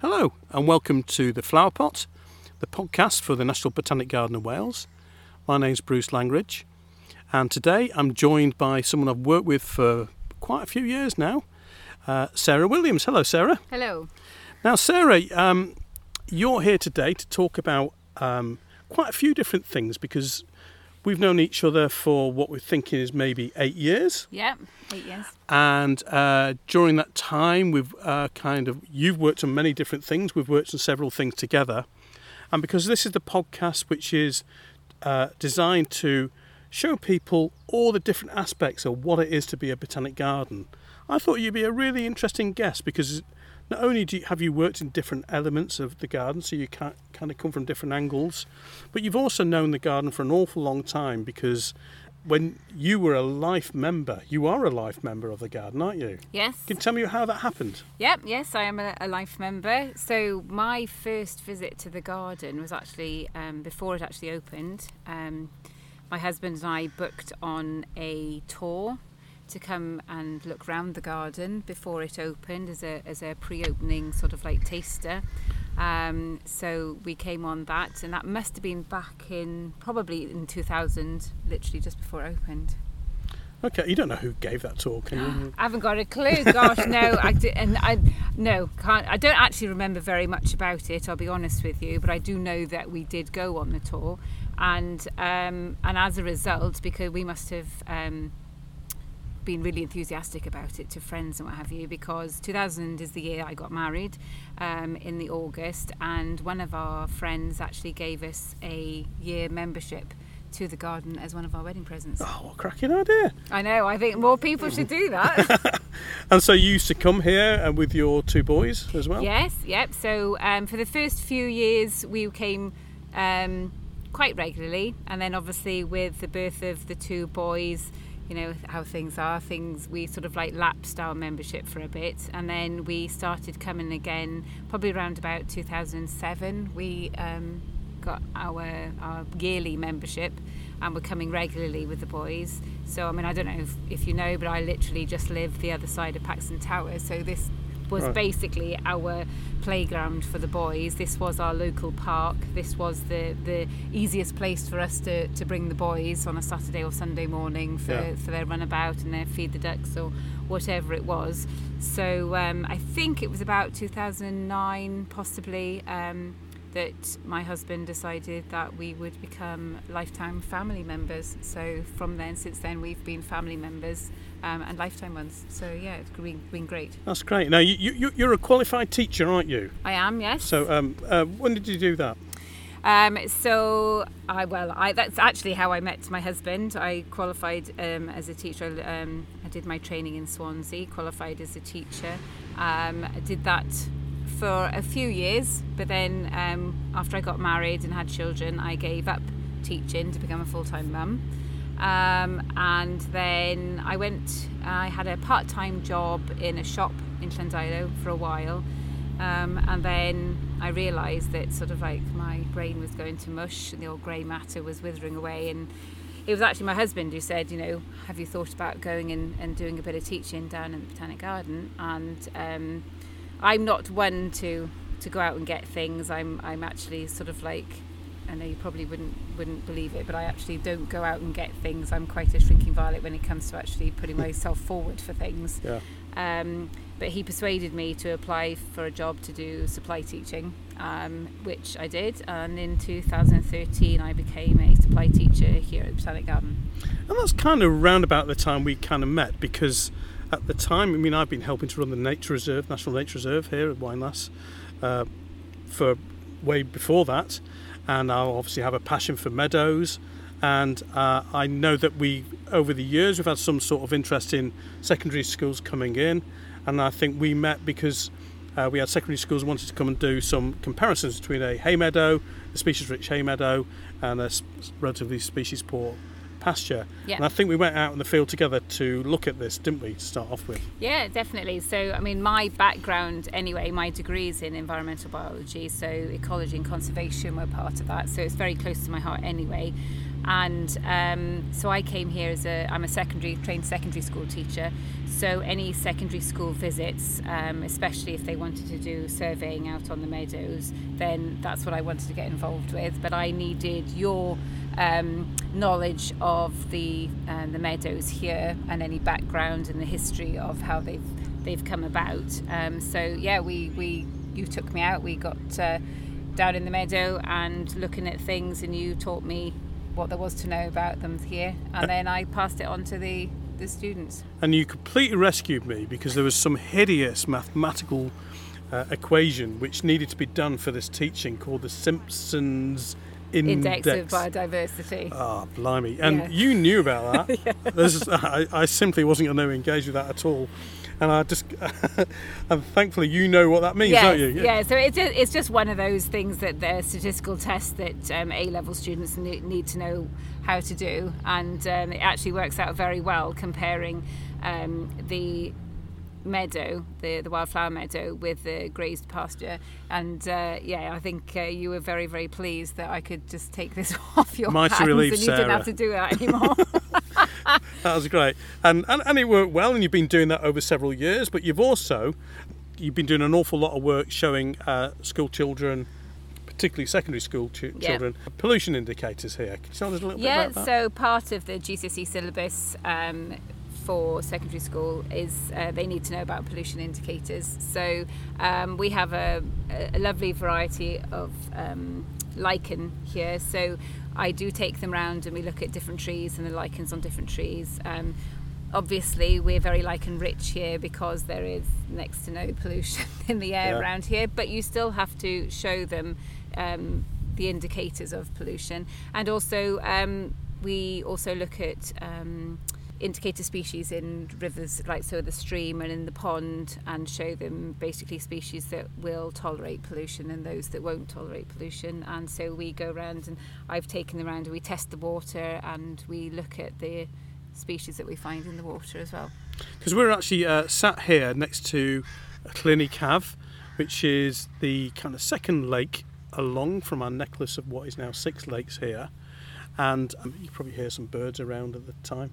Hello, and welcome to The Flower Pot, the podcast for the National Botanic Garden of Wales. My name's Bruce Langridge, and today I'm joined by someone I've worked with for quite a few years now, uh, Sarah Williams. Hello, Sarah. Hello. Now, Sarah, um, you're here today to talk about um, quite a few different things because we've known each other for what we're thinking is maybe eight years. Yeah, eight years. And uh, during that time, we've uh, kind of you've worked on many different things. We've worked on several things together, and because this is the podcast which is uh, designed to show people all the different aspects of what it is to be a botanic garden, I thought you'd be a really interesting guest because not only do you, have you worked in different elements of the garden, so you can kind of come from different angles, but you've also known the garden for an awful long time because when you were a life member, you are a life member of the garden, aren't you? Yes. Can you tell me how that happened? Yep, yes, I am a, a life member. So my first visit to the garden was actually um, before it actually opened. Um, my husband and I booked on a tour to come and look round the garden before it opened as a, as a pre-opening sort of like taster. Um, so we came on that, and that must have been back in probably in 2000, literally just before it opened. Okay, you don't know who gave that tour, can you? I haven't got a clue. Gosh, no, I did, and I no can't. I don't actually remember very much about it. I'll be honest with you, but I do know that we did go on the tour, and um, and as a result, because we must have. Um, been really enthusiastic about it to friends and what have you because 2000 is the year I got married um, in the August and one of our friends actually gave us a year membership to the garden as one of our wedding presents. Oh, what a cracking idea! I know, I think more people should do that. And so you used to come here and with your two boys as well? yes, yep. So um, for the first few years we came um, quite regularly and then obviously with the birth of the two boys you know how things are things we sort of like lapsed our membership for a bit. And then we started coming again probably around about 2007 we um, got our our yearly membership and we're coming regularly with the boys. So I mean I don't know if, if you know but I literally just live the other side of Paxton Tower. So this was Right. basically our playground for the boys. This was our local park. This was the, the easiest place for us to, to bring the boys on a Saturday or Sunday morning for, Yeah. for their runabout and their feed the ducks or whatever it was. So um, I think it was about 2009 possibly um, that my husband decided that we would become lifetime family members. So from then, since then, we've been family members um, and lifetime ones. So yeah, it's been, been great. That's great. Now, you, you, you're a qualified teacher, aren't you? I am, yes. So um, uh, when did you do that? Um, so I well, I that's actually how I met my husband. I qualified um, as a teacher. Um, I did my training in Swansea, qualified as a teacher. Um, I did that for a few years, but then um, after I got married and had children, I gave up teaching to become a full-time mum. Um, and then I went. I had a part-time job in a shop in Llandilo for a while. Um, and then I realised that sort of like my brain was going to mush and the old grey matter was withering away. And it was actually my husband who said, you know, have you thought about going and, and doing a bit of teaching down in the Botanic Garden? And um, I'm not one to, to go out and get things. I'm, I'm actually sort of like, I know you probably wouldn't wouldn't believe it, but I actually don't go out and get things. I'm quite a shrinking violet when it comes to actually putting myself forward for things. Yeah. Um, but he persuaded me to apply for a job to do supply teaching, um, which I did. And in 2013, I became a supply teacher here at the Botanic Garden. And that's kind of round about the time we kind of met because at the time, I mean, I've been helping to run the Nature Reserve, National Nature Reserve here at Waun Las uh, for way before that. And I obviously have a passion for meadows. And uh, I know that we, over the years, we've had some sort of interest in secondary schools coming in. And I think we met because uh, we had secondary schools wanted to come and do some comparisons between a hay meadow, a species rich hay meadow, and a relatively species poor pasture. Yeah. And I think we went out in the field together to look at this, didn't we, to start off with? Yeah, definitely. So, I mean, my background anyway, my degree is in environmental biology, so ecology and conservation were part of that. So it's very close to my heart anyway. And um, so I came here as a I'm a secondary trained secondary school teacher. So any secondary school visits, um, especially if they wanted to do surveying out on the meadows, then that's what I wanted to get involved with. But I needed your um, knowledge of the uh, the meadows here and any background and the history of how they've they've come about. Um, so yeah, we we you took me out. We got uh, down in the meadow and looking at things, and you taught me what there was to know about them here, and then I passed it on to the the students. And you completely rescued me because there was some hideous mathematical uh, equation which needed to be done for this teaching called the Simpson's index, index of biodiversity. Ah, oh, blimey! And yeah. you knew about that. yeah. I, I, simply wasn't going to engage with that at all and I just and thankfully you know what that means, yes, don't you? Yeah. yeah. So it's just, it's just one of those things that the statistical tests that um, A level students need to know how to do, and um, it actually works out very well comparing um, the meadow, the, the wildflower meadow, with the grazed pasture. And uh, yeah, I think uh, you were very, very pleased that I could just take this off your Mighty hands relief, and you Sarah. didn't have to do that anymore. that was great, and, and and it worked well. And you've been doing that over several years, but you've also you've been doing an awful lot of work showing uh, school children particularly secondary school ch- yeah. children, pollution indicators here. Can you tell us a little yeah, bit about that? Yeah, so part of the GCSE syllabus um, for secondary school is uh, they need to know about pollution indicators. So um, we have a, a, lovely variety of um, lichen here. So I do take them around and we look at different trees and the lichens on different trees. Um, obviously, we're very lichen rich here because there is next to no pollution in the air yeah. around here, but you still have to show them um, the indicators of pollution. And also, um, we also look at um, indicator species in rivers like so the stream and in the pond and show them basically species that will tolerate pollution and those that won't tolerate pollution. And so we go around and I've taken them around and we test the water and we look at the species that we find in the water as well. Because we're actually uh, sat here next to Llyn y Caf which is the kind of second lake along from our necklace of what is now six lakes here. And um, you probably hear some birds around at the time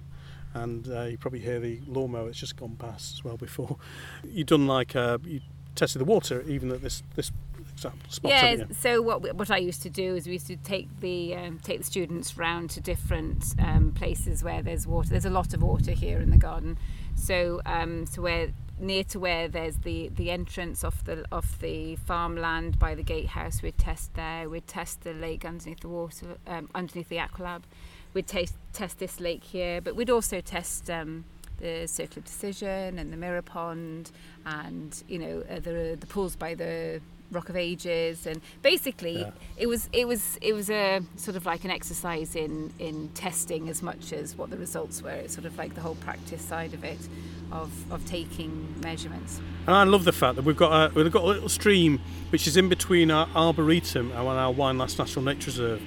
and uh, you probably hear the lawnmower it's just gone past as well before. You've done like uh, you tested the water even at this this spot. Yeah. So what what I used to do is we used to take the um, take the students round to different um, places where there's water. There's a lot of water here in the garden. So um, so where near to where there's the the entrance off the off the farmland by the gatehouse we'd test there we'd test the lake underneath the water um, underneath the aqualab we'd taste, test this lake here, but we'd also test um, the Circle of Decision and the Mirror Pond and, you know, uh, the, the pools by the Rock of Ages. And basically yeah. it was it was it was a sort of like an exercise in in testing as much as what the results were. It's sort of like the whole practice side of it of, of taking measurements. And I love the fact that we've got a, we've got a little stream which is in between our arboretum and our Waun Las National Nature Reserve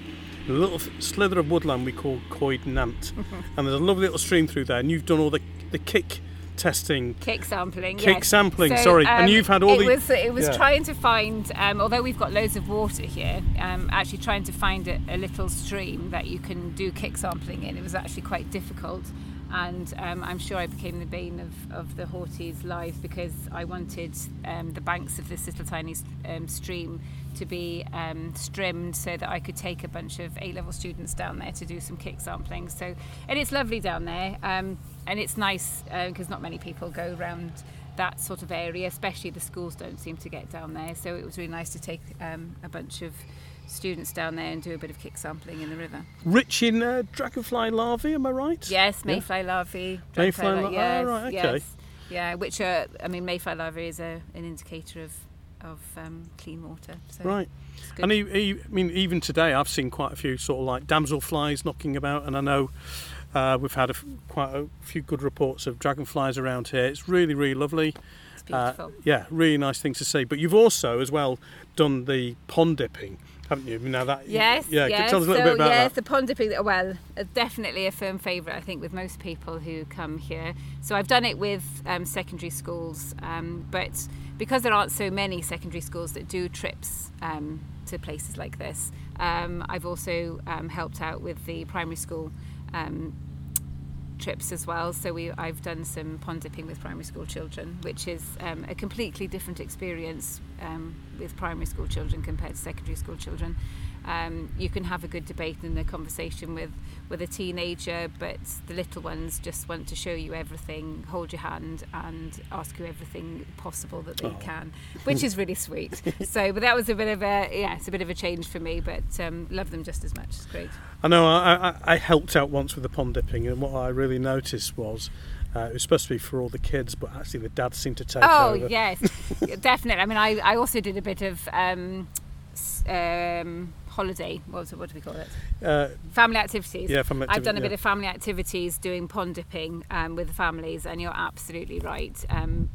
a little slither of woodland we call Coed Nant, and there's a lovely little stream through there. And you've done all the the kick testing, kick sampling, kick yes. sampling. So, sorry, um, and you've had all it the. Was, it was yeah. trying to find, um, although we've got loads of water here, um, actually trying to find a, a, little stream that you can do kick sampling in. It was actually quite difficult and um, I'm sure I became the bane of, of the Horties' lives because I wanted um, the banks of this little tiny um, stream to be um, strimmed so that I could take a bunch of A-level students down there to do some kick sampling. So, and it's lovely down there, um, and it's nice because uh, not many people go around that sort of area, especially the schools don't seem to get down there. So it was really nice to take um, a bunch of students down there and do a bit of kick sampling in the river. Rich in uh, dragonfly larvae, am I right? Yes, mayfly yeah. larvae. Mayfly larvae, yes, oh, right, okay. Yes. Yeah, which are, I mean, mayfly larvae is a, an indicator of, of um, clean water. So right. And he, he, I mean, even today I've seen quite a few sort of like damselflies knocking about, and I know uh, we've had a f- quite a few good reports of dragonflies around here. It's really, really lovely. It's beautiful. Uh, yeah, really nice thing to see. But you've also, as well, done the pond dipping haven't you? Now that yes, yeah, yes. tell us a little so, bit about yes, that. the pond dipping. Well, definitely a firm favourite, I think, with most people who come here. So I've done it with um, secondary schools, um, but because there aren't so many secondary schools that do trips um, to places like this, Um, I've also um, helped out with the primary school um, trips as well. So we I've done some pond dipping with primary school children, which is um, a completely different experience um, with primary school children compared to secondary school children. Um, you can have a good debate and a conversation with with a teenager, but the little ones just want to show you everything, hold your hand, and ask you everything possible that they Oh. can, which is really sweet. so, but that was a bit of a yeah, it's a bit of a change for me, but um, love them just as much. It's great. I know I, I, I helped out once with the pond dipping, and what I really noticed was uh, it was supposed to be for all the kids, but actually the dads seemed to take Oh over. yes, definitely. I mean, I, I also did a bit of um, um, holiday. What, what do we call it? Uh, Family activities. yeah, from I've done a yeah. bit of family activities doing pond dipping um, with the families, and you're absolutely right. Um,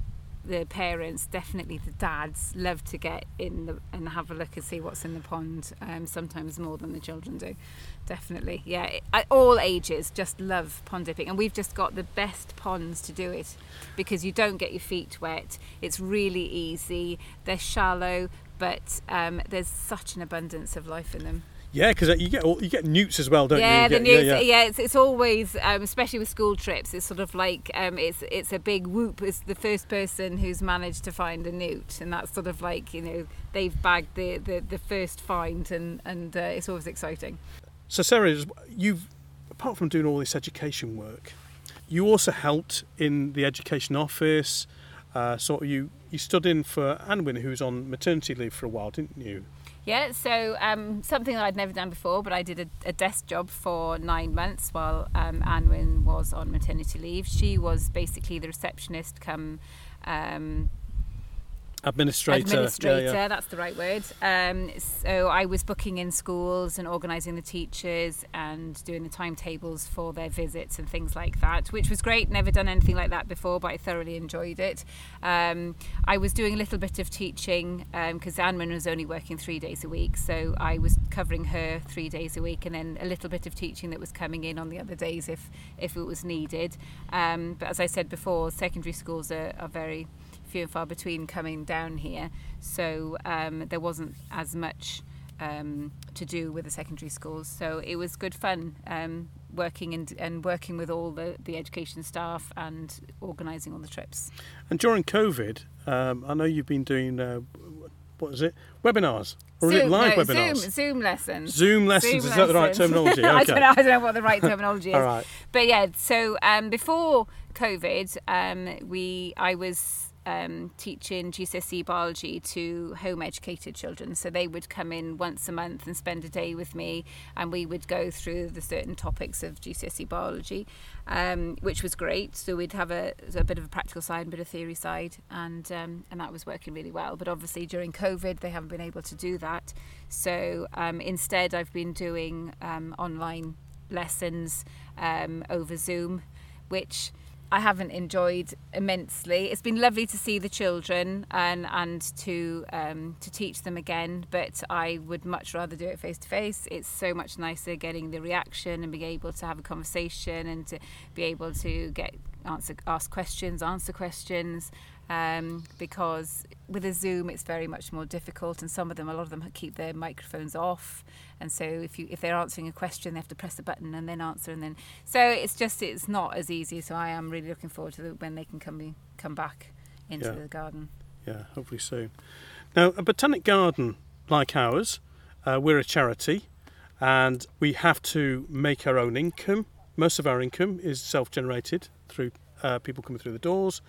the parents, definitely the dads, love to get in the, and have a look and see what's in the pond. Um, sometimes more than the children do. Definitely, yeah. At all ages, just love pond dipping, and we've just got the best ponds to do it because you don't get your feet wet. It's really easy. They're shallow, but um, there's such an abundance of life in them. Yeah, because you get you get newts as well, don't yeah, you? the you? news. Get, Yeah, yeah, yeah. it's, it's always, um, especially with school trips, it's sort of like um, it's it's a big whoop. It's the first person who's managed to find a newt, and that's sort of like you know they've bagged the, the, the first find, and and uh, it's always exciting. So Sarah, you've apart from doing all this education work, you also helped in the education office. Uh, so you you stood in for Anwen, who was on maternity leave for a while, didn't you? Yeah, so um, something that I'd never done before, but I did a, a desk job for nine months while um, Anwen was on maternity leave. She was basically the receptionist come um, Administrator. administrator Yeah, yeah. that's the right word um, so i was booking in schools and organising the teachers and doing the timetables for their visits and things like that which was great never done anything like that before but i thoroughly enjoyed it um, i was doing a little bit of teaching because Anwen was only working three days a week so i was covering her three days a week and then a little bit of teaching that was coming in on the other days if if it was needed um, but as i said before secondary schools are, are very few and far between coming down here, so um, there wasn't as much um, to do with the secondary schools. So it was good fun um, working and, and working with all the, the education staff and organising all the trips. And during COVID, um, I know you've been doing uh, what is it? Webinars or is it live no, webinars? Zoom, Zoom lessons. Zoom lessons. Zoom is that the right lessons. terminology? I don't know. I don't know what the right terminology is. All right. But yeah, so um, before COVID, um, we I was um, teaching GCSE biology to home educated children. So they would come in once a month and spend a day with me, and we would go through the certain topics of GCSE biology, um, which was great. So we'd have a, a bit of a practical side, a bit of theory side, and um, and that was working really well. But obviously during COVID, they haven't been able to do that. So um, instead, I've been doing um, online lessons um, over Zoom, which I haven't enjoyed immensely. It's been lovely to see the children and and to um, to teach them again, but I would much rather do it face to face. It's so much nicer getting the reaction and being able to have a conversation and to be able to get answer ask questions, answer questions. Um, because with a Zoom, it's very much more difficult, and some of them, a lot of them, keep their microphones off, and so if you if they're answering a question, they have to press a button and then answer, and then so it's just it's not as easy. So I am really looking forward to the, when they can come be- come back into Yeah. the garden. Yeah, hopefully soon. Now, a botanic garden like ours, uh, we're a charity and we have to make our own income. Most of our income is self generated through uh, people coming through the doors,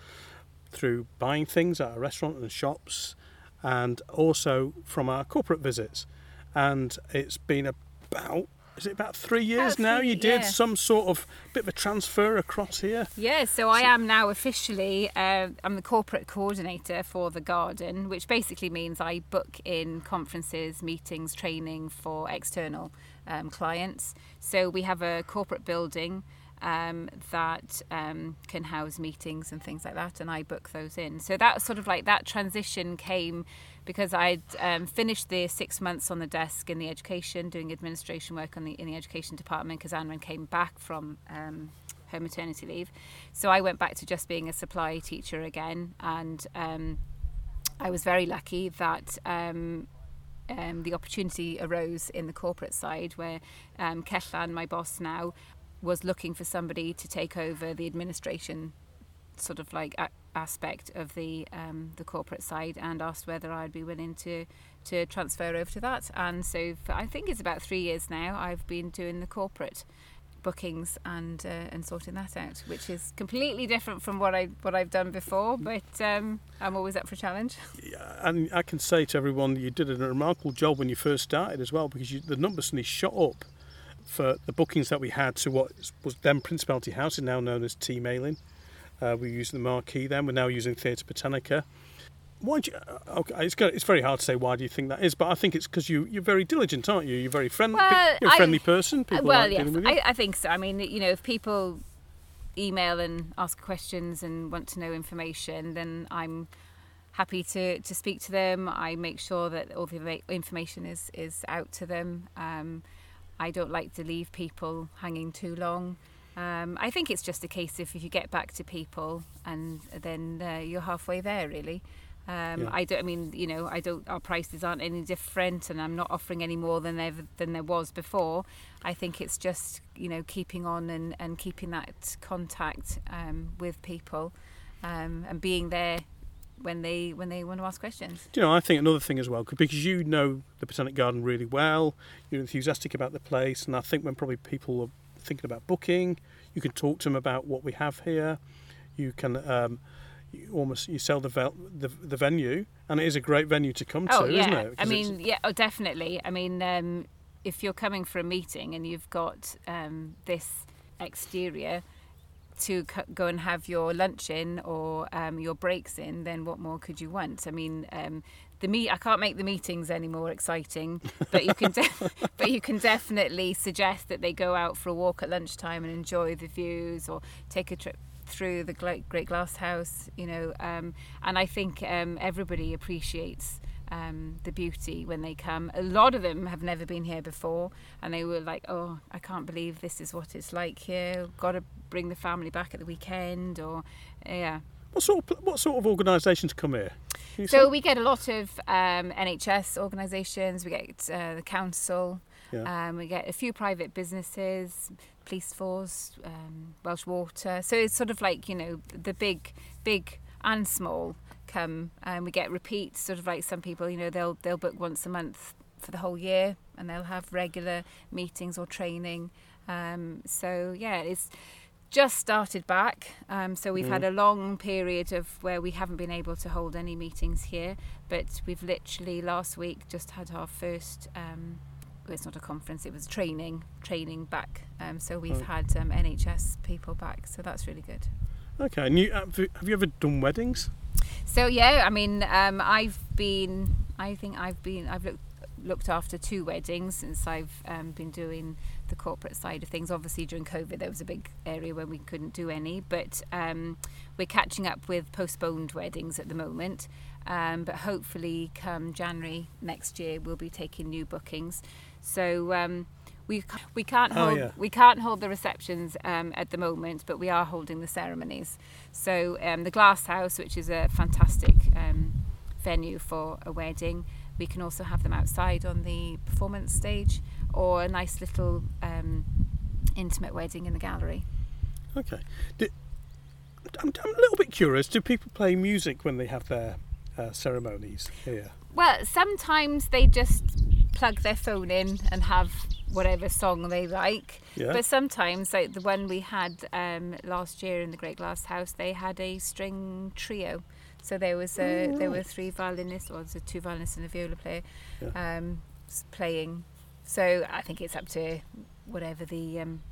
through buying things at our restaurant and shops, and also from our corporate visits. And it's been about, is it about three years About now? three, You did yeah. some sort of bit of a transfer across here. Yeah, so I am now officially, uh, I'm the corporate coordinator for the garden, which basically means I book in conferences, meetings, training for external um, clients. So we have a corporate building um, that um, can house meetings and things like that, and I book those in. So that sort of like that transition came because I'd um, finished the six months on the desk in the education, doing administration work on the in the education department because Anwen came back from um, her maternity leave. So I went back to just being a supply teacher again, and um, I was very lucky that um, um, the opportunity arose in the corporate side where um, Ketlan, my boss now, was looking for somebody to take over the administration sort of like a- aspect of the um, the corporate side and asked whether I'd be willing to to transfer over to that. And so for, I think it's about three years now I've been doing the corporate bookings and uh, and sorting that out which is completely different from what I what I've done before but um, I'm always up for a challenge. Yeah, and I can say to everyone, you did a remarkable job when you first started as well, because you, the numbers suddenly shot up for the bookings that we had to what was then Principality House, is now known as T Mailing. Uh, we used the Marquee then. We're now using Theatr Botanica. Why do you, uh, okay, it's, it's very hard to say why do you think that is, but I think it's because you, you're very diligent, aren't you? You're very friendly. Well, you're a I- friendly person. People well, yes, with you. I, I think so. I mean, you know, if people email and ask questions and want to know information, then I'm happy to, to speak to them. I make sure that all the information is, is out to them. Um, I don't like to leave people hanging too long. Um, I think it's just a case of if you get back to people and then uh, you're halfway there, really. Um, Yeah. I don't. I mean, you know, I don't. Our prices aren't any different, and I'm not offering any more than there than there was before. I think it's just you know keeping on and, and keeping that contact um, with people, um, and being there when they when they want to ask questions. Do you know, I think another thing as well, 'cause- because you know the Botanic Garden really well, you're enthusiastic about the place, and I think when probably people are thinking about booking, you can talk to them about what we have here. You can um, you almost you sell the, vel- the the venue, and it is a great venue to come oh to, yeah, isn't it? I Because mean yeah, oh definitely. I mean, um, if you're coming for a meeting and you've got um, this exterior to c- go and have your lunch in or um, your breaks in, then what more could you want? I mean, um, the meet I can't make the meetings any more exciting, but you can de- but you can definitely suggest that they go out for a walk at lunchtime and enjoy the views or take a trip through the Great Glass House, you know. Um, and I think um, everybody appreciates um, the beauty when they come. A lot of them have never been here before, and they were like, "Oh, I can't believe this is what it's like here. Got to bring the family back at the weekend." Or, yeah. what sort of what sort of organisations come here? So say? we get a lot of um, NHS organisations. We get uh, the council. Yeah. Um, we get a few private businesses, police force, um, Welsh Water. So it's sort of like you know the big, big and small come, and we get repeats. Sort of like some people, you know, they'll they'll book once a month for the whole year, and they'll have regular meetings or training. Um, so yeah, it's just started back. Um, so we've had a long period of where we haven't been able to hold any meetings here, but we've literally last week just had our first. Um, well, it's not a conference; it was training, training back. Um, so we've Oh. had um, NHS people back, so that's really good. Okay, and you have you ever done weddings? So yeah, I mean, um, I've been, I think I've been, I've looked looked after two weddings since I've um, been doing the corporate side of things. Obviously, during COVID, there was a big area where we couldn't do any, but um, we're catching up with postponed weddings at the moment. Um, but hopefully, come January next year, we'll be taking new bookings. So. We, we can't Oh, hold yeah. we can't hold the receptions um, at the moment, but we are holding the ceremonies. So um, the Glass House, which is a fantastic um, venue for a wedding, we can also have them outside on the performance stage, or a nice little um, intimate wedding in the gallery. Okay. Do, I'm, I'm a little bit curious. Do people play music when they have their uh, ceremonies here? Well, sometimes they just plug their phone in and have whatever song they like. Yeah. But sometimes, like the one we had um, last year in the Great Glass House, they had a string trio. So there was a, Oh, there were three violinists, or was it two violinists and a viola player, Yeah. um, playing. So I think it's up to whatever the um,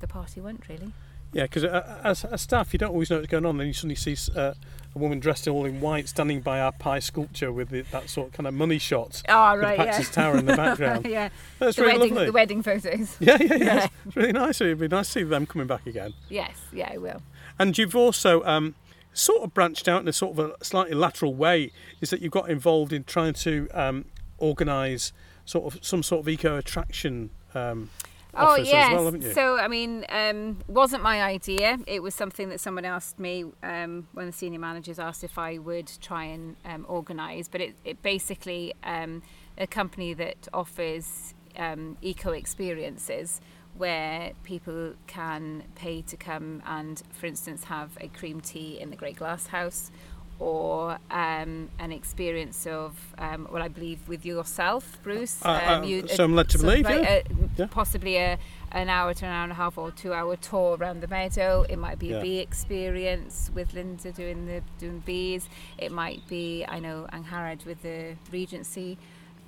the party want, really. Yeah, because uh, as, as staff, you don't always know what's going on. Then you suddenly see uh, a woman dressed all in white standing by our pie sculpture with the, that sort of kind of money shot. Oh, with right, the yeah. Paxton's Tower in the background. yeah, That's the really wedding, lovely. the wedding photos. yeah, yeah, yeah. Yeah. It's really nice. It'd be nice to see them coming back again. Yes, yeah, I will. And you've also um, sort of branched out in a sort of a slightly lateral way. Is that you've got involved in trying to um, organise sort of some sort of eco attraction um, Oh yes. well? So I mean, um, wasn't my idea. It was something that someone asked me um, when the senior managers asked if I would try and um, organise. But it, it basically um, a company that offers um, eco experiences where people can pay to come and, for instance, have a cream tea in the Great Glass House or um, an experience of, um, well, I believe with yourself, Bruce. Uh, uh, um, you, so I'm led to believe, like yeah. a- Yeah. Possibly a, an hour to an hour and a half or two hour tour around the meadow. It might be Yeah. a bee experience with Linda doing the doing bees. It might be, I know, Angharad with the Regency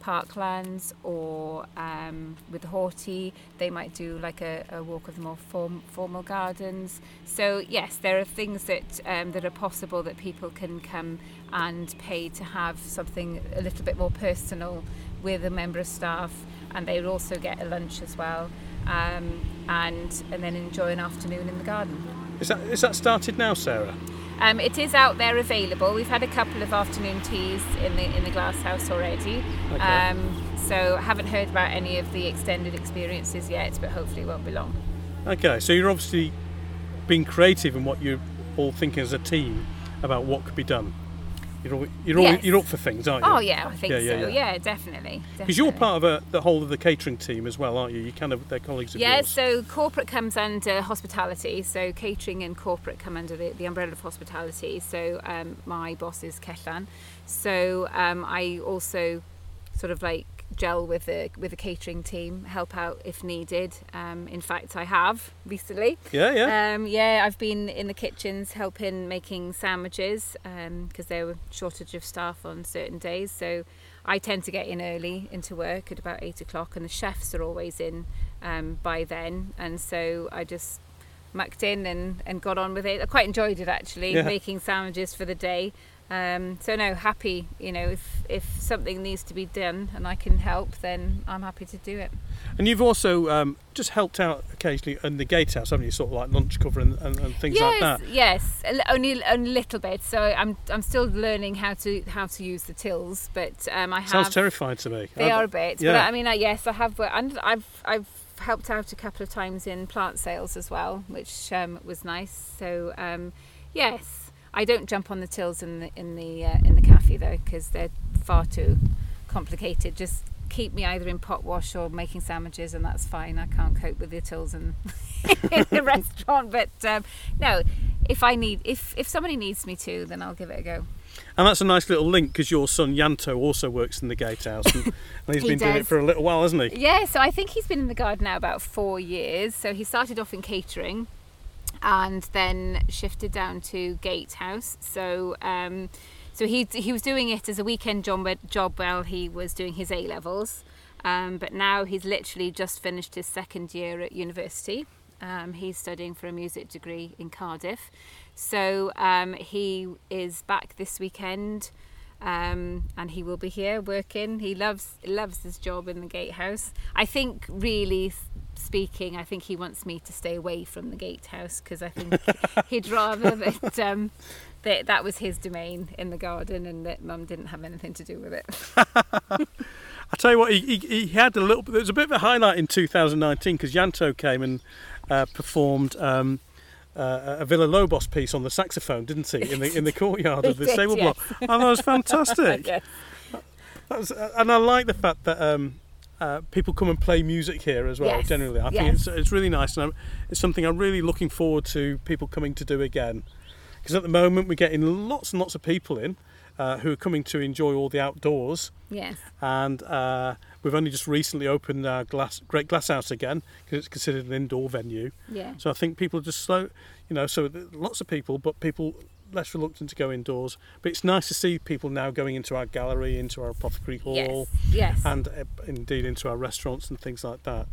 parklands or um, with the Horty. They might do like a, a walk of the more form, formal gardens. So yes, there are things that um, that are possible that people can come and pay to have something a little bit more personal with a member of staff, and they would also get a lunch as well, um, and and then enjoy an afternoon in the garden. Is that is that started now, Sarah? Um, it is out there available. We've had a couple of afternoon teas in the in the glass house already. Okay. Um, so haven't heard about any of the extended experiences yet, but hopefully it won't be long. Okay, so you're obviously being creative in what you're all thinking as a team about what could be done. You're all, you're all, Yes. you're up for things, aren't you? Oh yeah, I think Yeah, yeah, so. yeah. Yeah, definitely. Because you're part of a, the whole of the catering team as well, aren't you? You kind of they're colleagues of Yeah, yours. so corporate comes under hospitality. So catering and corporate come under the, the umbrella of hospitality. So um, my boss is Ketlan. So um, I also sort of like gel with the with the catering team, help out if needed. Um, in fact, I have recently. yeah, yeah. Um, yeah, I've been in the kitchens helping making sandwiches because there were shortage of staff on certain days. So I tend to get in early into work at about eight o'clock, and the chefs are always in um, by then. And so I just mucked in and, and got on with it. I quite enjoyed it actually, Yeah. making sandwiches for the day. Um, so no, happy. You know, if if something needs to be done and I can help, then I'm happy to do it. and you've also um, just helped out occasionally in the gatehouse, haven't you? Sort of like lunch cover and, and, and things yes, like that. Yes, only a little bit. So I'm I'm still learning how to how to use the tills, but um, I have. Sounds terrifying to me. They I- are a bit, yeah. but. I mean, uh, yes, I have. And I've I've helped out a couple of times in plant sales as well, which um, was nice. So um, yes, I don't jump on the tills in the in the uh, in the cafe though because they're far too complicated. Just keep me either in pot wash or making sandwiches, and that's fine. I can't cope with the tills in, in the restaurant. But um, no, if I need if if somebody needs me to, then I'll give it a go. And that's a nice little link because your son Ianto also works in the gatehouse and, and he's He been doing it for a little while, hasn't he? Yeah, so I think he's been in the garden now about four years. So he started off in catering and then shifted down to gatehouse. So um, so he he was doing it as a weekend job, job while he was doing his A levels. Um, but now he's literally just finished his second year at university. Um, he's studying for a music degree in Cardiff. So um, he is back this weekend um, and he will be here working. He loves loves his job in the gatehouse. I think, really speaking, I think he wants me to stay away from the gatehouse because I think he'd rather that um, that that was his domain in the garden and that Mum didn't have anything to do with it. I tell you what, he, he, he had a little. There was a bit of a highlight in 2019 because Ianto came and uh, performed um, uh, a Villa Lobos piece on the saxophone, didn't he? In the in the courtyard of the did, stable yes. block. And that was fantastic. Yes. That was, uh, and I like the fact that um, uh, people come and play music here as well. Yes, Generally, I think it's it's really nice, and I'm, it's something I'm really looking forward to people coming to do again. Because at the moment we're getting lots and lots of people in uh, who are coming to enjoy all the outdoors, Yes. and uh, we've only just recently opened our glass Great Glass House again because it's considered an indoor venue. Yeah. So I think people are just slow, you know. So lots of people, but people less reluctant to go indoors. But it's nice to see people now going into our gallery, into our apothecary hall, Yes. Yes. and uh, indeed into our restaurants and things like that.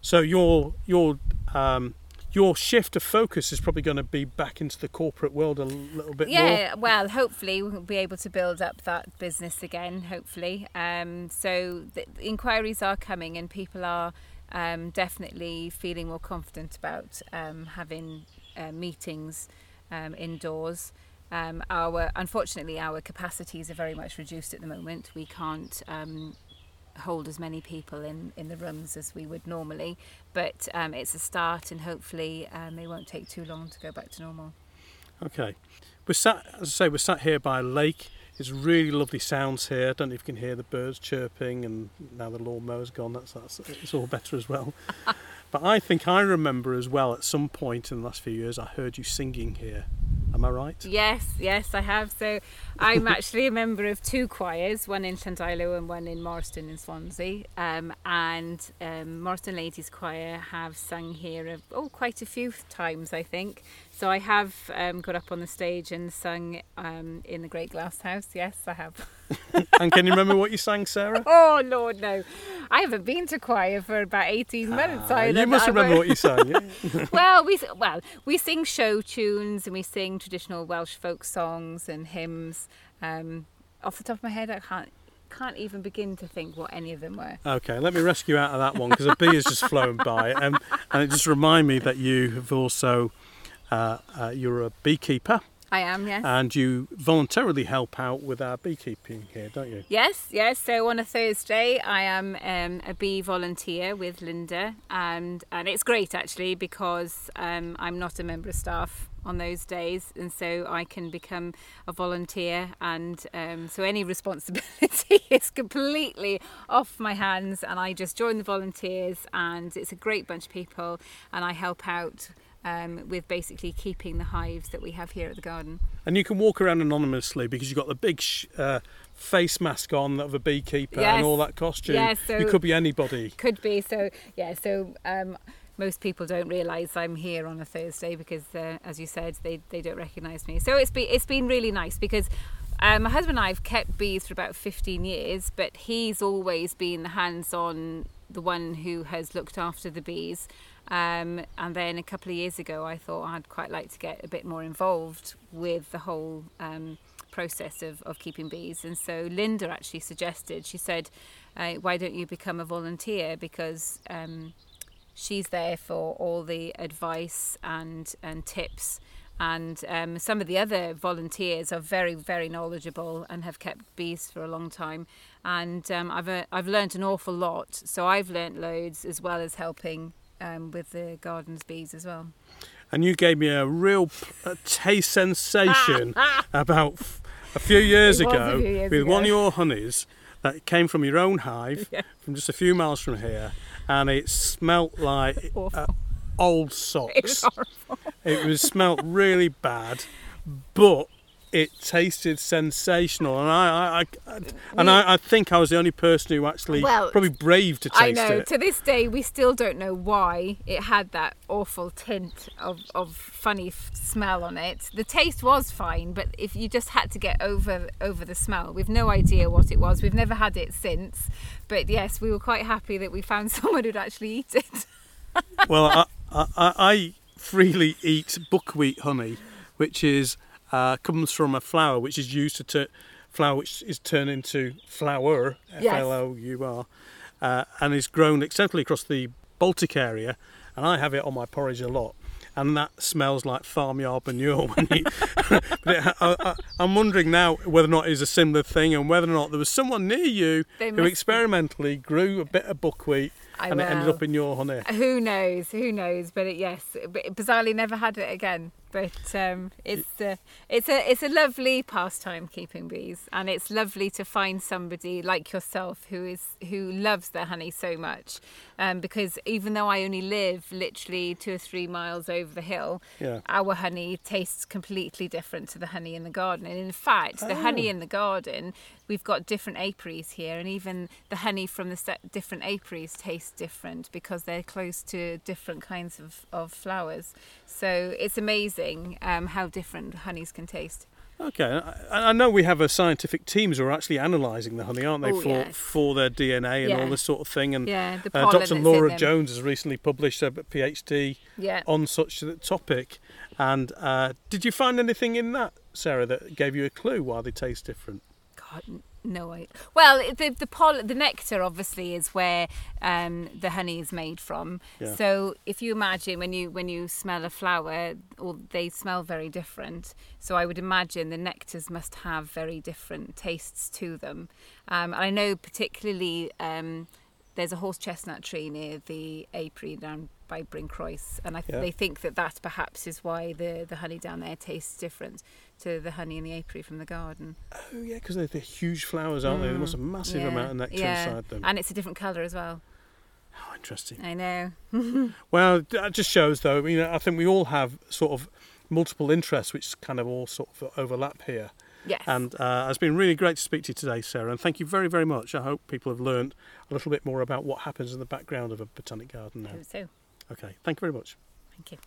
So your your um, your shift of focus is probably going to be back into the corporate world a little bit more. yeah well hopefully we'll be able to build up that business again hopefully. Um, so the inquiries are coming and people are um, definitely feeling more confident about um, having uh, meetings um, indoors. Um, our unfortunately our capacities are very much reduced at the moment. We can't um, hold as many people in, in the rooms as we would normally but um, it's a start and hopefully um, they won't take too long to go back to normal Okay. We're sat, as I say, we're sat here by a lake It's really lovely sounds here. I don't know if you can hear the birds chirping, and now the lawnmower's gone. That's that's it's all better as well. but I think I remember as well at some point in the last few years I heard you singing here. Am I right? Yes, yes, I have. So I'm actually a member of two choirs, one in Llandilo and one in Morriston in Swansea. Um, and um, Ladies Choir have sung here oh quite a few times, I think. So I have um, got up on the stage and sung um, in the Great Glass House. Yes, I have. and can you remember what you sang, Sarah? Oh Lord, no! I haven't been to choir for about eighteen months. Ah, you must remember what you sang. Yeah? well, we well we sing show tunes and we sing traditional Welsh folk songs and hymns. Um, off the top of my head, I can't can't even begin to think what any of them were. Okay, let me rescue out of that one because a bee has just flown by, and, and it just remind me that you have also uh, uh, you're a beekeeper. I am, yes. And you voluntarily help out with our beekeeping here, don't you? Yes, yes. So on a Thursday, I am um, a bee volunteer with Linda, and and it's great actually because um, I'm not a member of staff on those days, and so I can become a volunteer, and um, so any responsibility is completely off my hands, and I just join the volunteers, and it's a great bunch of people, and I help out um, with basically keeping the hives that we have here at the garden. And you can walk around anonymously because you've got the big sh- uh, face mask on of a beekeeper yes. and all that costume. Yes, so you could be anybody. Could be. So yeah. So. Um, most people don't realise I'm here on a Thursday because, uh, as you said, they, they don't recognise me. So it's been it's been really nice because um, my husband and I have kept bees for about 15 years, but he's always been the hands-on, the one who has looked after the bees. Um, and then a couple of years ago, I thought I'd quite like to get a bit more involved with the whole um, process of, of keeping bees. And so Linda actually suggested, she said, uh, why don't you become a volunteer? Because um, she's there for all the advice and, and tips. And um, some of the other volunteers are very, very knowledgeable and have kept bees for a long time. And um, I've, uh, I've learned an awful lot. So I've learned loads as well as helping um, with the gardens bees as well. And you gave me a real taste sensation about a few years ago few years with ago. one of your honeys that came from your own hive Yeah. from just a few miles from here, and it smelt like uh, old It was socks. It was smelt really bad, but it tasted sensational, and I, I, I and I, I think I was the only person who actually Well, probably brave to taste it. I know. it. To this day, we still don't know why it had that awful tint of, of funny f- smell on it. The taste was fine, but if you just had to get over over the smell, we've no idea what it was. We've never had it since. But yes, we were quite happy that we found someone who'd actually eat it. well, I, I, I freely eat buckwheat honey, which is uh, comes from a flower which is used to turn flower which is turned into flour, F. L O U R, uh, and is grown extensively across the Baltic area, and I have it on my porridge a lot. And that smells like farmyard manure. When you, but it, I, I, I'm wondering now whether or not it's a similar thing, and whether or not there was someone near you who must be. experimentally grew a bit of buckwheat, I and it ended up in your honey. Who knows? Who knows? But it, yes, but bizarrely never had it again. But um, it's a, it's a it's a lovely pastime keeping bees, and it's lovely to find somebody like yourself who is who loves their honey so much. Um, because even though I only live literally two or three miles over the hill, Yeah. our honey tastes completely different to the honey in the garden. And in fact, the honey Oh. in the garden, we've got different apiaries here, and even the honey from the different apiaries tastes different because they're close to different kinds of, of flowers. So it's amazing um, how different honeys can taste. Okay, I, I know we have a scientific teams who are actually analysing the honey, aren't they, Oh, for yes. for their DNA and Yeah. all this sort of thing. And Yeah, the uh, Dr. Laura. Jones has recently published a PhD Yeah. on such a topic. And uh, did you find anything in that, Sarah, that gave you a clue why they taste different? God, no idea. Well, the the poll, the nectar obviously is where um, the honey is made from. Yeah. So if you imagine when you when you smell a flower, or they smell very different. So I would imagine the nectars must have very different tastes to them. Um, and I know particularly um, there's a horse chestnut tree near the apiary down by Brincrois, and I th- Yeah. they think that that perhaps is why the, the honey down there tastes different to the honey in the apiary from the garden. Oh yeah, because they're, they're huge flowers, aren't they? They must have a massive Mm. Yeah, amount of nectar yeah. inside them. And it's a different colour as well. How interesting. I know. Well, that just shows, though. You know, I think we all have sort of multiple interests, which kind of all sort of overlap here. Yes. And uh, it's been really great to speak to you today, Sarah. And thank you very, very much. I hope people have learned a little bit more about what happens in the background of a botanic garden now. So. Okay, thank you very much. Thank you.